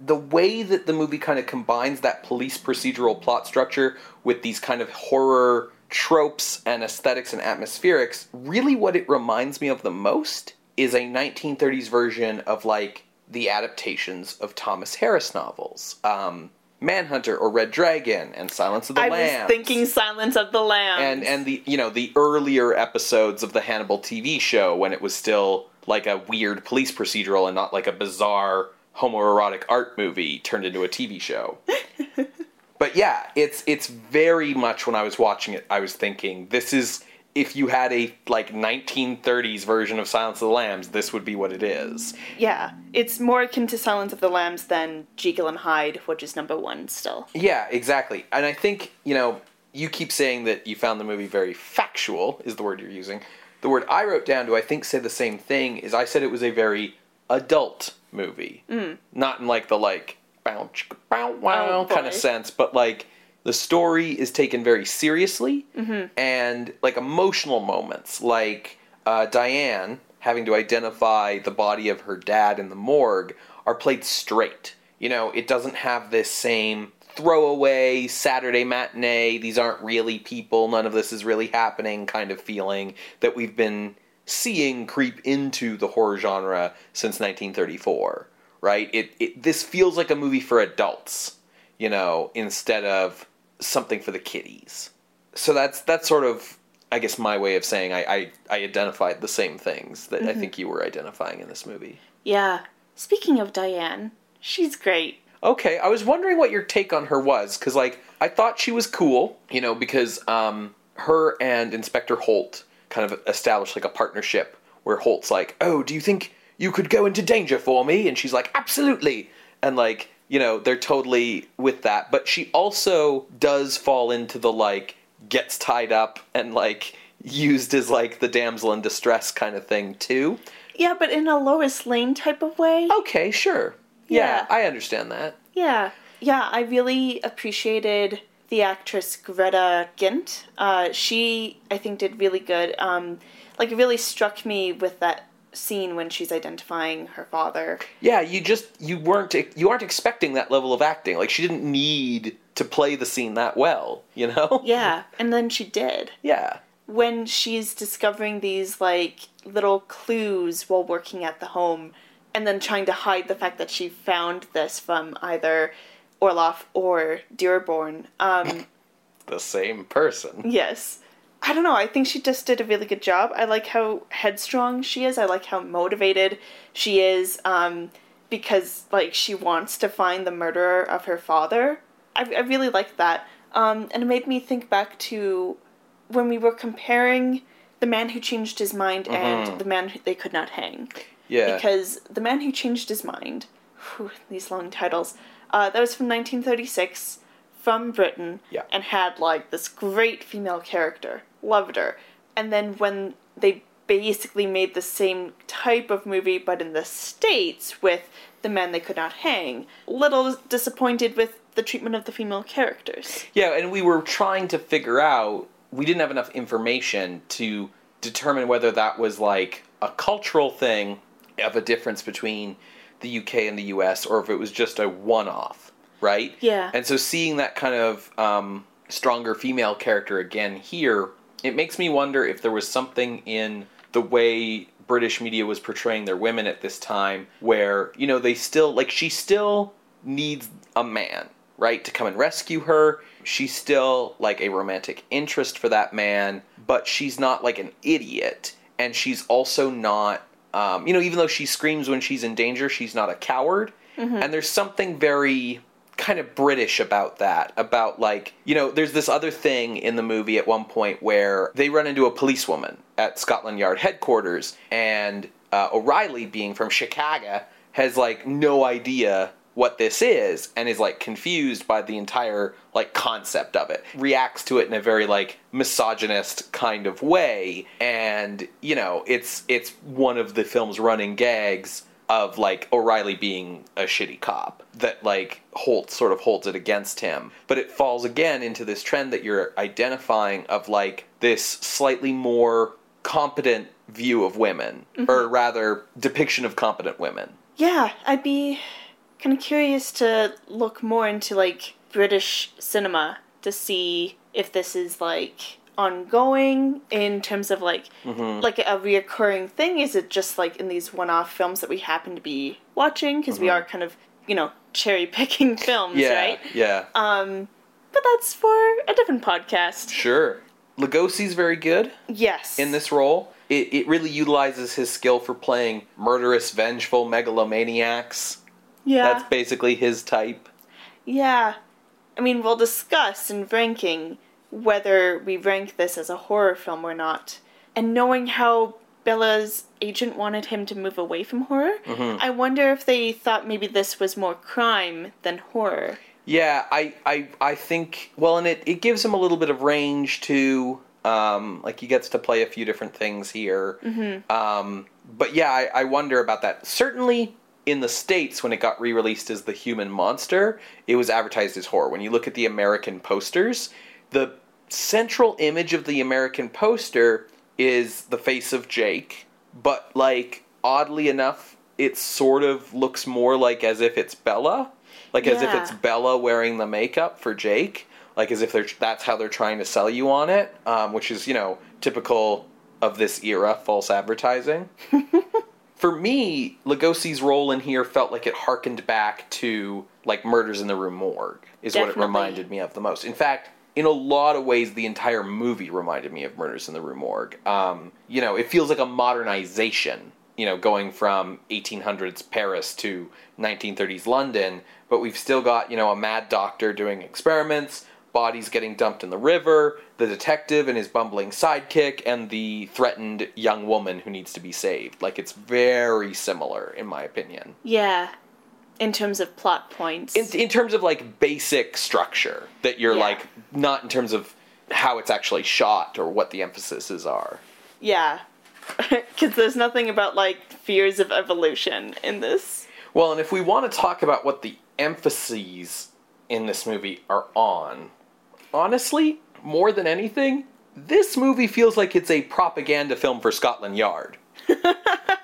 The way that the movie kind of combines that police procedural plot structure with these kind of horror tropes and aesthetics and atmospherics, really what it reminds me of the most is a 1930s version of like the adaptations of Thomas Harris novels. Um, Manhunter or Red Dragon and Silence of the Lambs. I was thinking Silence of the Lambs. And and the you know the earlier episodes of the Hannibal TV show when it was still like a weird police procedural and not like a bizarre homoerotic art movie turned into a TV show. but yeah, it's it's very much when I was watching it I was thinking this is if you had a like 1930s version of Silence of the Lambs, this would be what it is. Yeah, it's more akin to Silence of the Lambs than Jekyll and Hyde, which is number one still. Yeah, exactly. And I think you know you keep saying that you found the movie very factual is the word you're using. The word I wrote down to I think say the same thing is I said it was a very adult movie, mm. not in like the like bow bow wow oh, kind of sense, but like the story is taken very seriously mm-hmm. and like emotional moments like uh, diane having to identify the body of her dad in the morgue are played straight you know it doesn't have this same throwaway saturday matinee these aren't really people none of this is really happening kind of feeling that we've been seeing creep into the horror genre since 1934 right it, it this feels like a movie for adults you know instead of something for the kiddies. So that's that's sort of I guess my way of saying I I, I identified the same things that mm-hmm. I think you were identifying in this movie. Yeah. Speaking of Diane, she's great. Okay, I was wondering what your take on her was cuz like I thought she was cool, you know, because um her and Inspector Holt kind of established like a partnership where Holt's like, "Oh, do you think you could go into danger for me?" and she's like, "Absolutely." And like you know, they're totally with that. But she also does fall into the like gets tied up and like used as like the damsel in distress kind of thing too. Yeah, but in a Lois Lane type of way. Okay, sure. Yeah, yeah I understand that. Yeah. Yeah, I really appreciated the actress Greta Gynt. Uh, she, I think, did really good. Um, like, it really struck me with that scene when she's identifying her father. Yeah, you just you weren't you aren't expecting that level of acting. Like she didn't need to play the scene that well, you know? Yeah, and then she did. Yeah. When she's discovering these like little clues while working at the home and then trying to hide the fact that she found this from either Orloff or Dearborn. Um the same person. Yes. I don't know. I think she just did a really good job. I like how headstrong she is. I like how motivated she is um, because like she wants to find the murderer of her father. I, I really like that. Um, and it made me think back to when we were comparing the man who changed his mind mm-hmm. and the man who they could not hang. Yeah. Because the man who changed his mind, whew, these long titles, uh, that was from 1936 from Britain yeah. and had like this great female character loved her. And then when they basically made the same type of movie but in the States with The Men They Could Not Hang, little disappointed with the treatment of the female characters. Yeah, and we were trying to figure out, we didn't have enough information to determine whether that was like a cultural thing of a difference between the UK and the US or if it was just a one off, right? Yeah. And so seeing that kind of um, stronger female character again here it makes me wonder if there was something in the way British media was portraying their women at this time where, you know, they still, like, she still needs a man, right, to come and rescue her. She's still, like, a romantic interest for that man, but she's not, like, an idiot. And she's also not, um, you know, even though she screams when she's in danger, she's not a coward. Mm-hmm. And there's something very kind of British about that. About like, you know, there's this other thing in the movie at one point where they run into a policewoman at Scotland Yard headquarters, and uh, O'Reilly, being from Chicago, has like no idea what this is and is like confused by the entire like concept of it reacts to it in a very like misogynist kind of way and you know it's it's one of the film's running gags of like O'Reilly being a shitty cop that like Holt sort of holds it against him. But it falls again into this trend that you're identifying of like this slightly more competent view of women, mm-hmm. or rather, depiction of competent women. Yeah, I'd be kind of curious to look more into like British cinema to see if this is like ongoing in terms of like mm-hmm. like a reoccurring thing? Is it just like in these one-off films that we happen to be watching? Because mm-hmm. we are kind of you know cherry picking films yeah, right? yeah. Um but that's for a different podcast. Sure. Lugosi's very good yes. in this role. It, it really utilizes his skill for playing murderous vengeful megalomaniacs. Yeah. That's basically his type. Yeah. I mean we'll discuss in ranking whether we rank this as a horror film or not. And knowing how Bela's agent wanted him to move away from horror, mm-hmm. I wonder if they thought maybe this was more crime than horror. Yeah, I, I, I think well, and it, it gives him a little bit of range too. Um, like he gets to play a few different things here. Mm-hmm. Um, but yeah, I, I wonder about that. Certainly, in the states when it got re-released as the Human Monster, it was advertised as horror. When you look at the American posters, the central image of the American poster is the face of Jake, but like oddly enough, it sort of looks more like as if it's Bela, like yeah. as if it's Bela wearing the makeup for Jake, like as if they're that's how they're trying to sell you on it, um, which is you know typical of this era, false advertising. for me, Lugosi's role in here felt like it harkened back to like Murders in the Rue Morgue, is Definitely. what it reminded me of the most. In fact, in a lot of ways, the entire movie reminded me of Murders in the Rue Morgue. Um, you know, it feels like a modernization, you know, going from 1800s Paris to 1930s London, but we've still got, you know, a mad doctor doing experiments, bodies getting dumped in the river, the detective and his bumbling sidekick, and the threatened young woman who needs to be saved. Like, it's very similar, in my opinion. Yeah, in terms of plot points. In, in terms of like basic structure that you're yeah. like not in terms of how it's actually shot or what the emphases are. Yeah. Because there's nothing about like fears of evolution in this. Well and if we want to talk about what the emphases in this movie are on honestly more than anything this movie feels like it's a propaganda film for scotland yard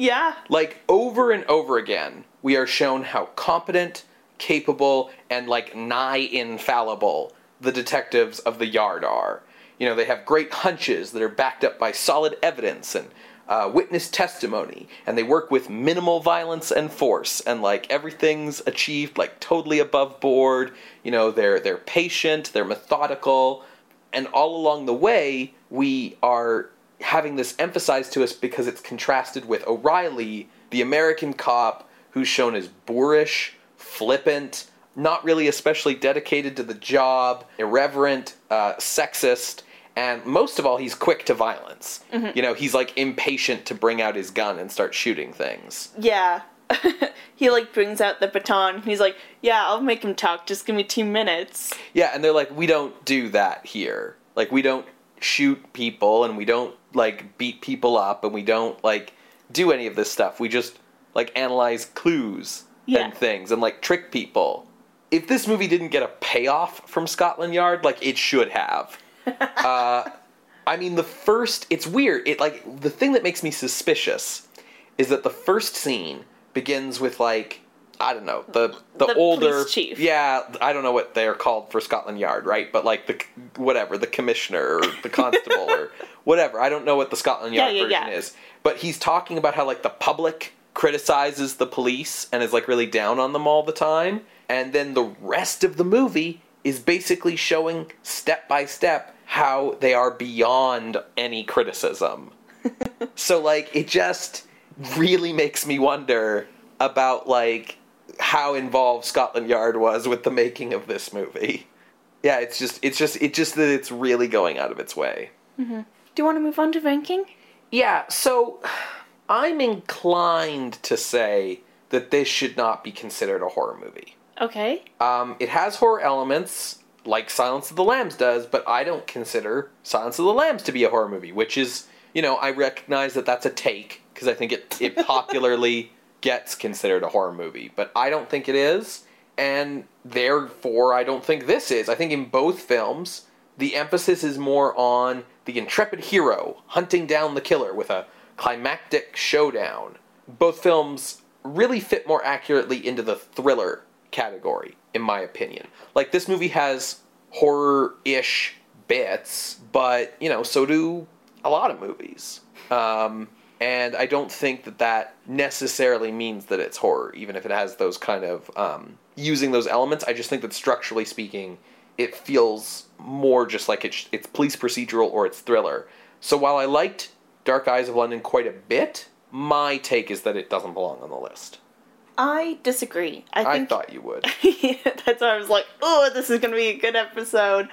yeah like over and over again we are shown how competent, capable, and like nigh infallible the detectives of the yard are. You know, they have great hunches that are backed up by solid evidence and uh, witness testimony, and they work with minimal violence and force, and like everything's achieved like totally above board. You know, they're they're patient, they're methodical, and all along the way, we are having this emphasized to us because it's contrasted with O'Reilly, the American cop who's shown as boorish, flippant, not really especially dedicated to the job, irreverent, uh, sexist, and most of all, he's quick to violence. Mm-hmm. You know, he's like impatient to bring out his gun and start shooting things. Yeah. he like brings out the baton. He's like, "Yeah, I'll make him talk. Just give me two minutes." Yeah, and they're like, "We don't do that here. Like, we don't shoot people, and we don't like beat people up, and we don't like do any of this stuff. We just like analyze clues yeah. and things and like trick people. If this movie didn't get a payoff from Scotland Yard, like it should have. uh, I mean, the first, it's weird. It like the thing that makes me suspicious is that the first scene begins with like I don't know the the, the older chief. Yeah, I don't know what they're called for Scotland Yard, right? But like the whatever the commissioner or the constable or whatever. I don't know what the Scotland Yard yeah, yeah, version yeah. is. But he's talking about how like the public criticizes the police and is like really down on them all the time. And then the rest of the movie is basically showing step by step how they are beyond any criticism. so like it just really makes me wonder about like how involved Scotland Yard was with the making of this movie. Yeah, it's just it's just it's just that it's really going out of its way. Mm-hmm. Do you want to move on to ranking? Yeah, so I'm inclined to say that this should not be considered a horror movie. Okay. Um, it has horror elements, like Silence of the Lambs does, but I don't consider Silence of the Lambs to be a horror movie, which is, you know, I recognize that that's a take because I think it, it popularly gets considered a horror movie, but I don't think it is, and therefore I don't think this is. I think in both films, the emphasis is more on the intrepid hero hunting down the killer with a climactic showdown. Both films really fit more accurately into the thriller category, in my opinion. Like, this movie has horror ish bits, but, you know, so do a lot of movies. Um, and I don't think that that necessarily means that it's horror, even if it has those kind of um, using those elements. I just think that structurally speaking, it feels more just like it's, it's police procedural or it's thriller. So while I liked Dark Eyes of London quite a bit, my take is that it doesn't belong on the list. I disagree. I, think, I thought you would. that's why I was like, oh, this is going to be a good episode.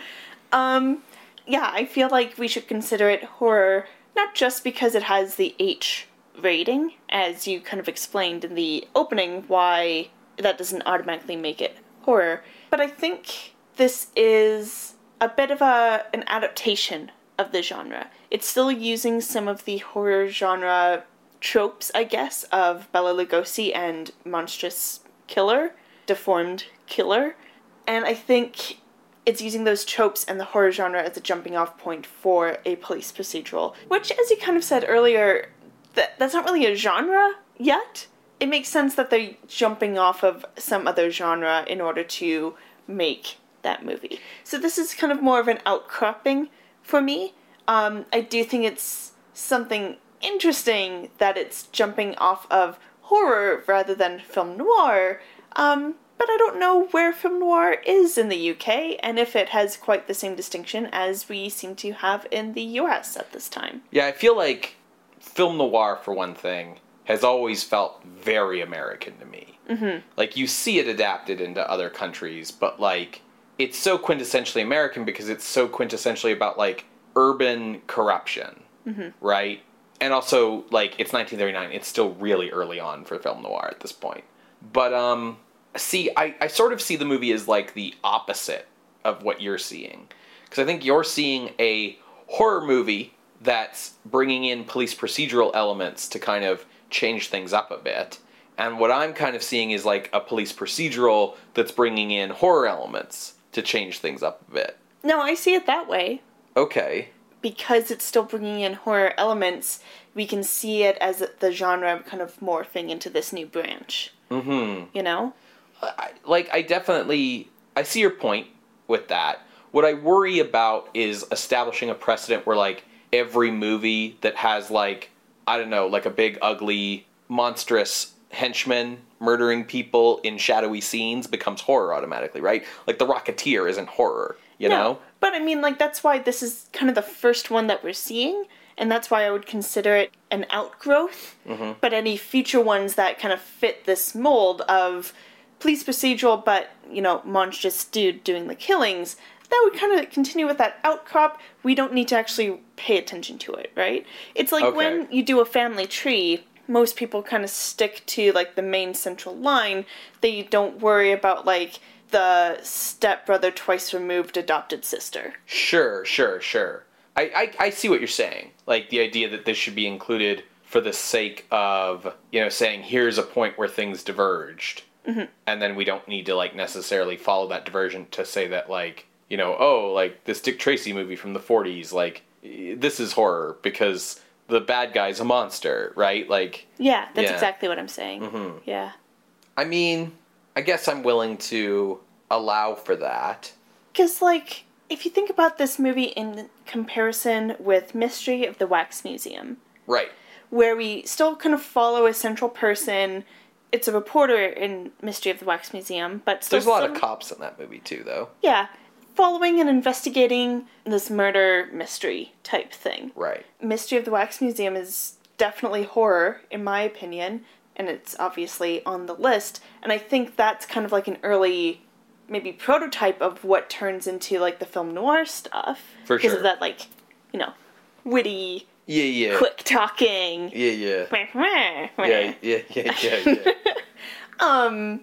Um, yeah, I feel like we should consider it horror, not just because it has the H rating, as you kind of explained in the opening, why that doesn't automatically make it horror, but I think this is a bit of a an adaptation of the genre. It's still using some of the horror genre tropes, I guess, of Bela Lugosi and monstrous killer, deformed killer. And I think it's using those tropes and the horror genre as a jumping off point for a police procedural, which, as you kind of said earlier, that, that's not really a genre yet. It makes sense that they're jumping off of some other genre in order to make that movie. So this is kind of more of an outcropping for me. Um, I do think it's something interesting that it's jumping off of horror rather than film noir. Um, but I don't know where film noir is in the UK and if it has quite the same distinction as we seem to have in the US at this time. Yeah, I feel like film noir, for one thing, has always felt very American to me. Mm-hmm. Like, you see it adapted into other countries, but like, it's so quintessentially American because it's so quintessentially about like urban corruption, mm-hmm. right? and also like it's 1939 it's still really early on for film noir at this point but um see i, I sort of see the movie as like the opposite of what you're seeing because i think you're seeing a horror movie that's bringing in police procedural elements to kind of change things up a bit and what i'm kind of seeing is like a police procedural that's bringing in horror elements to change things up a bit no i see it that way okay because it's still bringing in horror elements, we can see it as the genre kind of morphing into this new branch. Mm-hmm. You know? I, like, I definitely, I see your point with that. What I worry about is establishing a precedent where, like, every movie that has, like, I don't know, like a big, ugly, monstrous henchman murdering people in shadowy scenes becomes horror automatically, right? Like, The Rocketeer isn't horror, you no. know? But I mean, like, that's why this is kind of the first one that we're seeing, and that's why I would consider it an outgrowth. Mm-hmm. But any future ones that kind of fit this mold of police procedural, but, you know, monstrous dude doing the killings, that would kind of continue with that outcrop. We don't need to actually pay attention to it, right? It's like okay. when you do a family tree, most people kind of stick to like the main central line. They don't worry about like the stepbrother twice removed adopted sister. Sure, sure, sure. I, I, I see what you're saying. Like the idea that this should be included for the sake of, you know, saying here's a point where things diverged. Mm-hmm. And then we don't need to like necessarily follow that diversion to say that like, you know, oh, like this Dick Tracy movie from the 40s, like this is horror because the bad guy's a monster, right? Like Yeah, that's yeah. exactly what I'm saying. Mm-hmm. Yeah. I mean, I guess I'm willing to allow for that. Because, like, if you think about this movie in comparison with Mystery of the Wax Museum, right, where we still kind of follow a central person. It's a reporter in Mystery of the Wax Museum, but there's a lot some... of cops in that movie too, though. Yeah, following and investigating this murder mystery type thing. Right. Mystery of the Wax Museum is definitely horror, in my opinion, and it's obviously on the list. And I think that's kind of like an early, maybe prototype of what turns into like the film noir stuff. For because sure. of that, like, you know, witty, Yeah, yeah. quick talking. Yeah, yeah. yeah, Yeah, yeah, yeah, yeah, yeah. Um,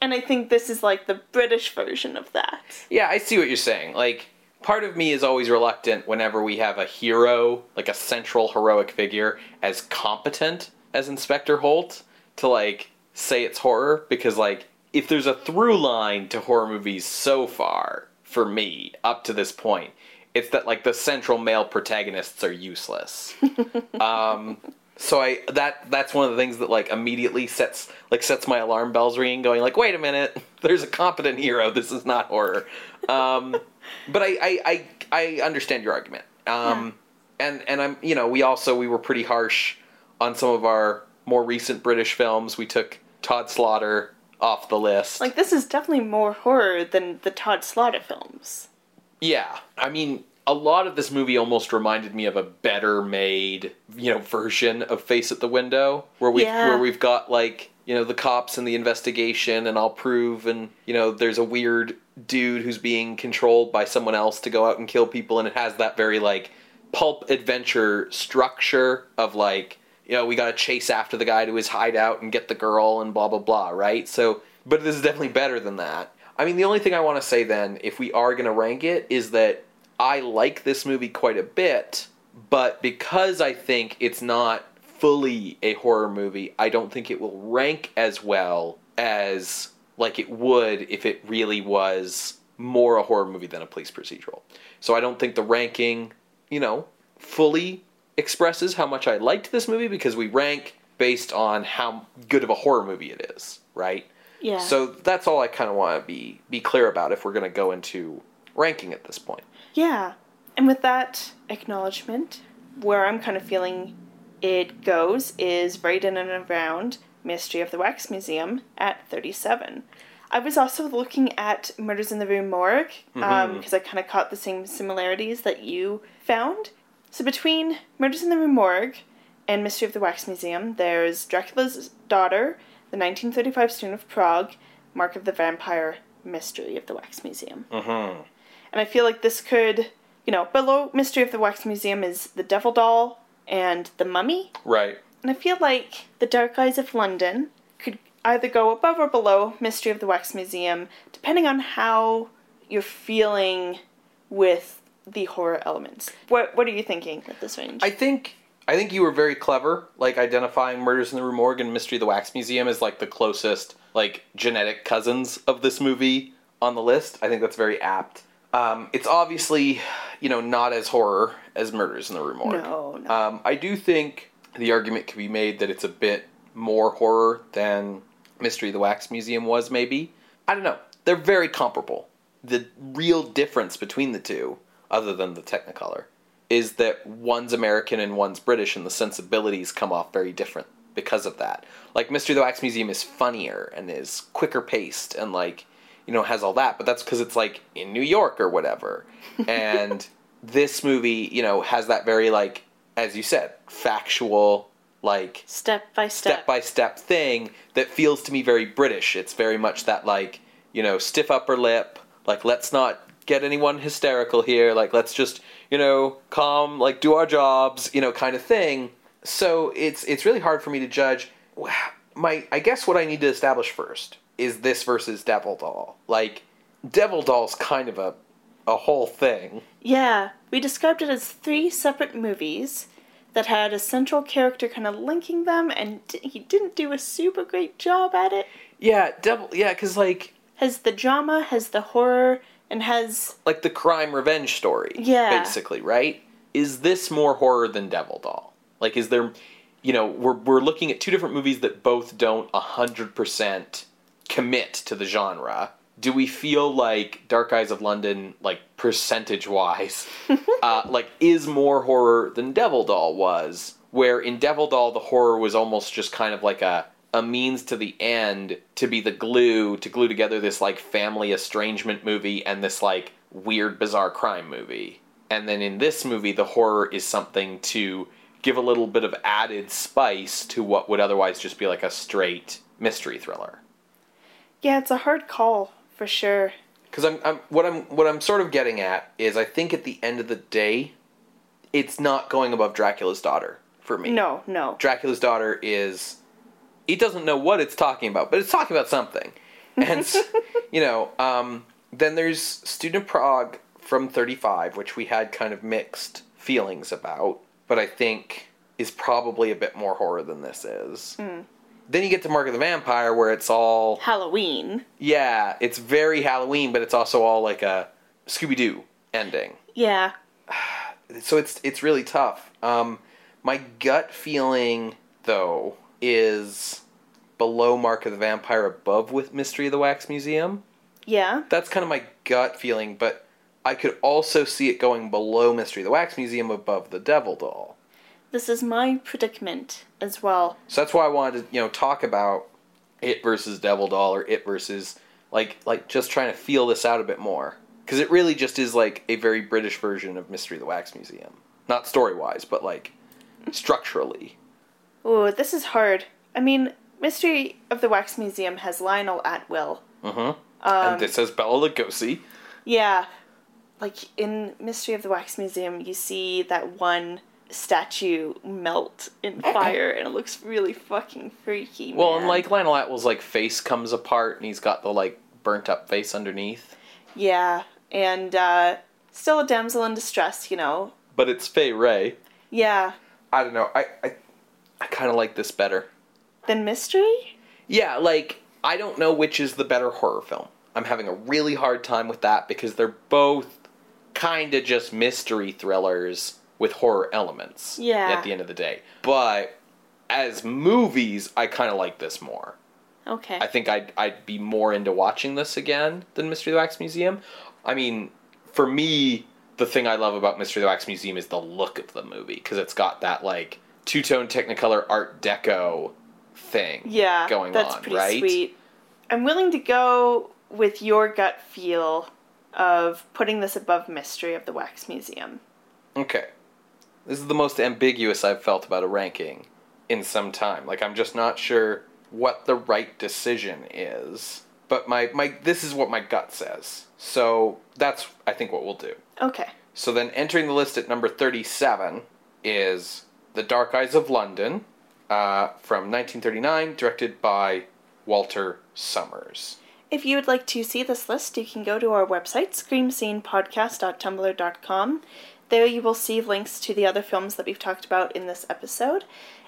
and I think this is like the British version of that. Yeah, I see what you're saying. Like, part of me is always reluctant whenever we have a hero, like a central heroic figure, as competent as Inspector Holt, to like say it's horror, because like, if there's a through line to horror movies so far, for me, up to this point, it's that like the central male protagonists are useless. um, so I that that's one of the things that like immediately sets like sets my alarm bells ringing, going like, wait a minute, there's a competent hero. This is not horror. Um, but I, I I I understand your argument. Um, and and I'm you know we also we were pretty harsh on some of our more recent British films. We took Tod Slaughter off the list. Like, this is definitely more horror than the Tod Slaughter films. Yeah, I mean, a lot of this movie almost reminded me of a better made, you know, version of Face at the Window, where we Yeah. where we've got like you know the cops and the investigation, and I'll prove, and you know, there's a weird dude who's being controlled by someone else to go out and kill people, and it has that very like pulp adventure structure of like you know we got to chase after the guy to his hideout and get the girl and blah blah blah right so but this is definitely better than that i mean the only thing i want to say then if we are going to rank it is that i like this movie quite a bit but because i think it's not fully a horror movie i don't think it will rank as well as like it would if it really was more a horror movie than a police procedural so i don't think the ranking you know fully expresses how much I liked this movie because we rank based on how good of a horror movie it is, right? Yeah. So that's all I kind of want to be be clear about if we're going to go into ranking at this point. Yeah. And with that acknowledgement, where I'm kind of feeling it goes is right in and around Mystery of the Wax Museum at 37. I was also looking at Murders in the Rue Morgue because I kind of caught the same similarities that you found. So between Murders in the Rue Morgue and Mystery of the Wax Museum, there's Dracula's Daughter, the 1935 Student of Prague, Mark of the Vampire, Mystery of the Wax Museum. Mm-hmm. And I feel like this could, you know, below Mystery of the Wax Museum is The Devil Doll and The Mummy. Right. And I feel like The Dark Eyes of London could either go above or below Mystery of the Wax Museum, depending on how you're feeling with the horror elements. What What are you thinking at this range? I think I think you were very clever, like identifying Murders in the Rue Morgue and Mystery of the Wax Museum as like the closest like genetic cousins of this movie on the list. I think that's very apt. Um, it's obviously, you know, not as horror as Murders in the Rue Morgue. no, no. Um, I do think the argument can be made that it's a bit more horror than Mystery of the Wax Museum was, maybe. I don't know. They're very comparable. The real difference between the two, other than the Technicolor, is that one's American and one's British, and the sensibilities come off very different because of that. Like, Mystery of the Wax Museum is funnier and is quicker paced and, like, you know, has all that, but that's because it's, like, in New York or whatever. And this movie, you know, has that very, like, as you said, factual, like, step by step. step by step thing that feels to me very British. It's very much that like, you know, stiff upper lip, like let's not get anyone hysterical here, like let's just, you know, calm, like do our jobs, you know, kind of thing. So it's it's really hard for me to judge my I guess what I need to establish first is this versus Devil Doll. Like Devil Doll's kind of a a whole thing. Yeah, we described it as three separate movies that had a central character kind of linking them, and d- he didn't do a super great job at it. Yeah, Devil yeah, cuz like Has the drama, has the horror, and has like the crime revenge story. Yeah. Basically, right? Is this more horror than Devil Doll? Like, is there, you know, we're, we're looking at two different movies that both don't 100% commit to the genre. Do we feel like Dark Eyes of London, like percentage wise, uh, like is more horror than Devil Doll was? Where in Devil Doll, the horror was almost just kind of like a a means to the end to be the glue to glue together this like family estrangement movie and this like weird bizarre crime movie. And then in this movie the horror is something to give a little bit of added spice to what would otherwise just be like a straight mystery thriller. Yeah, it's a hard call for sure. Because I'm, I'm what I'm what I'm sort of getting at is I think at the end of the day, it's not going above Dracula's daughter for me. No, no. Dracula's daughter is it doesn't know what it's talking about, but it's talking about something. And you know, um, then there's Student Prague from 35, which we had kind of mixed feelings about, but I think is probably a bit more horror than this is. Mm. Then you get to Mark of the Vampire, where it's all Halloween. Yeah, it's very Halloween, but it's also all like a Scooby Doo ending. Yeah. So it's it's really tough. Um, my gut feeling, though, is below Mark of the Vampire, above with Mystery of the Wax Museum. Yeah. That's kind of my gut feeling, but I could also see it going below Mystery of the Wax Museum, above the Devil Doll. This is my predicament as well. So that's why I wanted to, you know, talk about it versus Devil Doll or it versus like like just trying to feel this out a bit more because it really just is like a very British version of Mystery of the Wax Museum. Not story wise, but like structurally. Oh, this is hard. I mean, Mystery of the Wax Museum has Lionel Atwill. Mm-hmm. Um, and this has Bela Lugosi. Yeah, like in Mystery of the Wax Museum, you see that one statue melt in fire, and it looks really fucking freaky. Well, man. and like Lionel Atwill's like face comes apart, and he's got the like burnt up face underneath. Yeah, and uh, still a damsel in distress, you know. But it's Fay Wray. Yeah. I don't know. I I, I kind of like this better. Than Mystery. Yeah, like I don't know which is the better horror film. I'm having a really hard time with that because they're both kind of just mystery thrillers with horror elements. Yeah. At the end of the day, but as movies, I kind of like this more. Okay. I think I'd I'd be more into watching this again than Mystery of the Wax Museum. I mean, for me, the thing I love about Mystery of the Wax Museum is the look of the movie because it's got that like two tone Technicolor Art Deco thing. Yeah, going that's on, pretty right? sweet. I'm willing to go with your gut feel of putting this above Mystery of the Wax Museum. Okay. This is the most ambiguous I've felt about a ranking in some time. Like I'm just not sure what the right decision is. But my, my this is what my gut says. So that's I think what we'll do. Okay. So then entering the list at number 37 is The Dark Eyes of London uh, from 1939, directed by Walter Summers. If you would like to see this list, you can go to our website, screamscenepodcast.tumblr.com. There you will see links to the other films that we've talked about in this episode.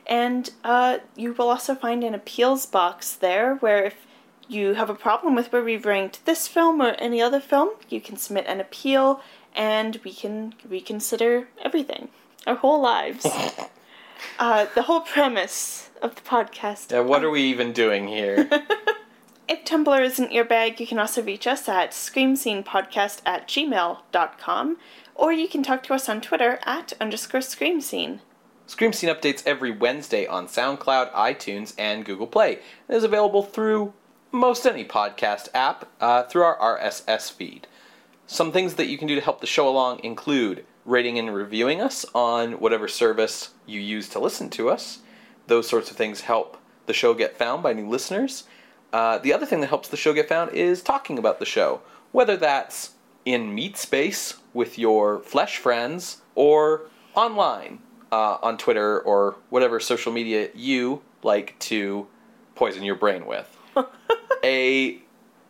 And uh, you will also find an appeals box there where if you have a problem with where we've ranked this film or any other film, you can submit an appeal and we can reconsider everything. Our whole lives. uh, the whole premise of the podcast. Yeah, what are we even doing here? If Tumblr isn't your bag, you can also reach us at screamscenepodcast at gmail.com, or you can talk to us on Twitter at underscore Scream Scene. Scream Scene updates every Wednesday on SoundCloud, iTunes, and Google Play. It is available through most any podcast app uh, through our RSS feed. Some things that you can do to help the show along include rating and reviewing us on whatever service you use to listen to us. Those sorts of things help the show get found by new listeners. Uh, the other thing that helps the show get found is talking about the show, whether that's in meat space with your flesh friends or online uh, on Twitter or whatever social media you like to poison your brain with. A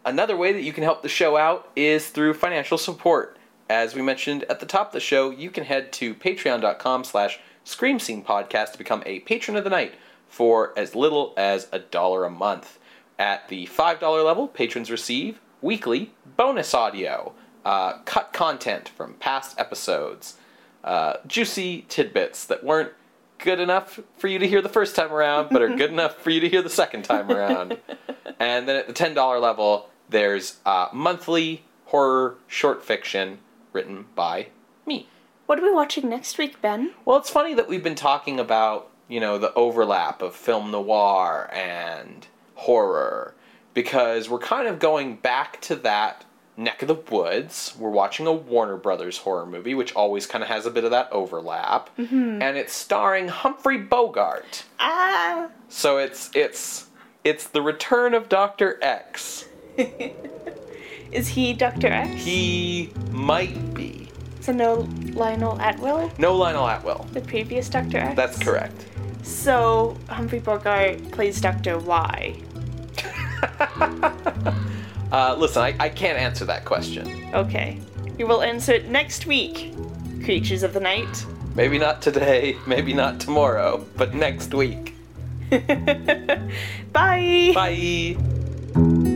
another way that you can help the show out is through financial support. As we mentioned at the top of the show, you can head to patreon.com slash scream scene podcast to become a patron of the night for as little as a dollar a month. At the $5 level, patrons receive weekly bonus audio, uh, cut content from past episodes, uh, juicy tidbits that weren't good enough for you to hear the first time around, but are good enough for you to hear the second time around. and then at the $10 level, there's uh, monthly horror short fiction written by me. What are we watching next week, Ben? Well, it's funny that we've been talking about, you know, the overlap of film noir and horror because we're kind of going back to that neck of the woods. We're watching a Warner Brothers horror movie, which always kind of has a bit of that overlap, mm-hmm. and it's starring Humphrey Bogart. Ah. So it's it's it's the return of Doctor X. Is he Doctor X? He might be. So no Lionel Atwill. No Lionel Atwill. The previous Doctor X. That's correct. So Humphrey Bogart plays Doctor Y. uh, listen, I, I can't answer that question. Okay. We will answer it next week. Creatures of the Night. Maybe not today, maybe not tomorrow, but next week. Bye. Bye.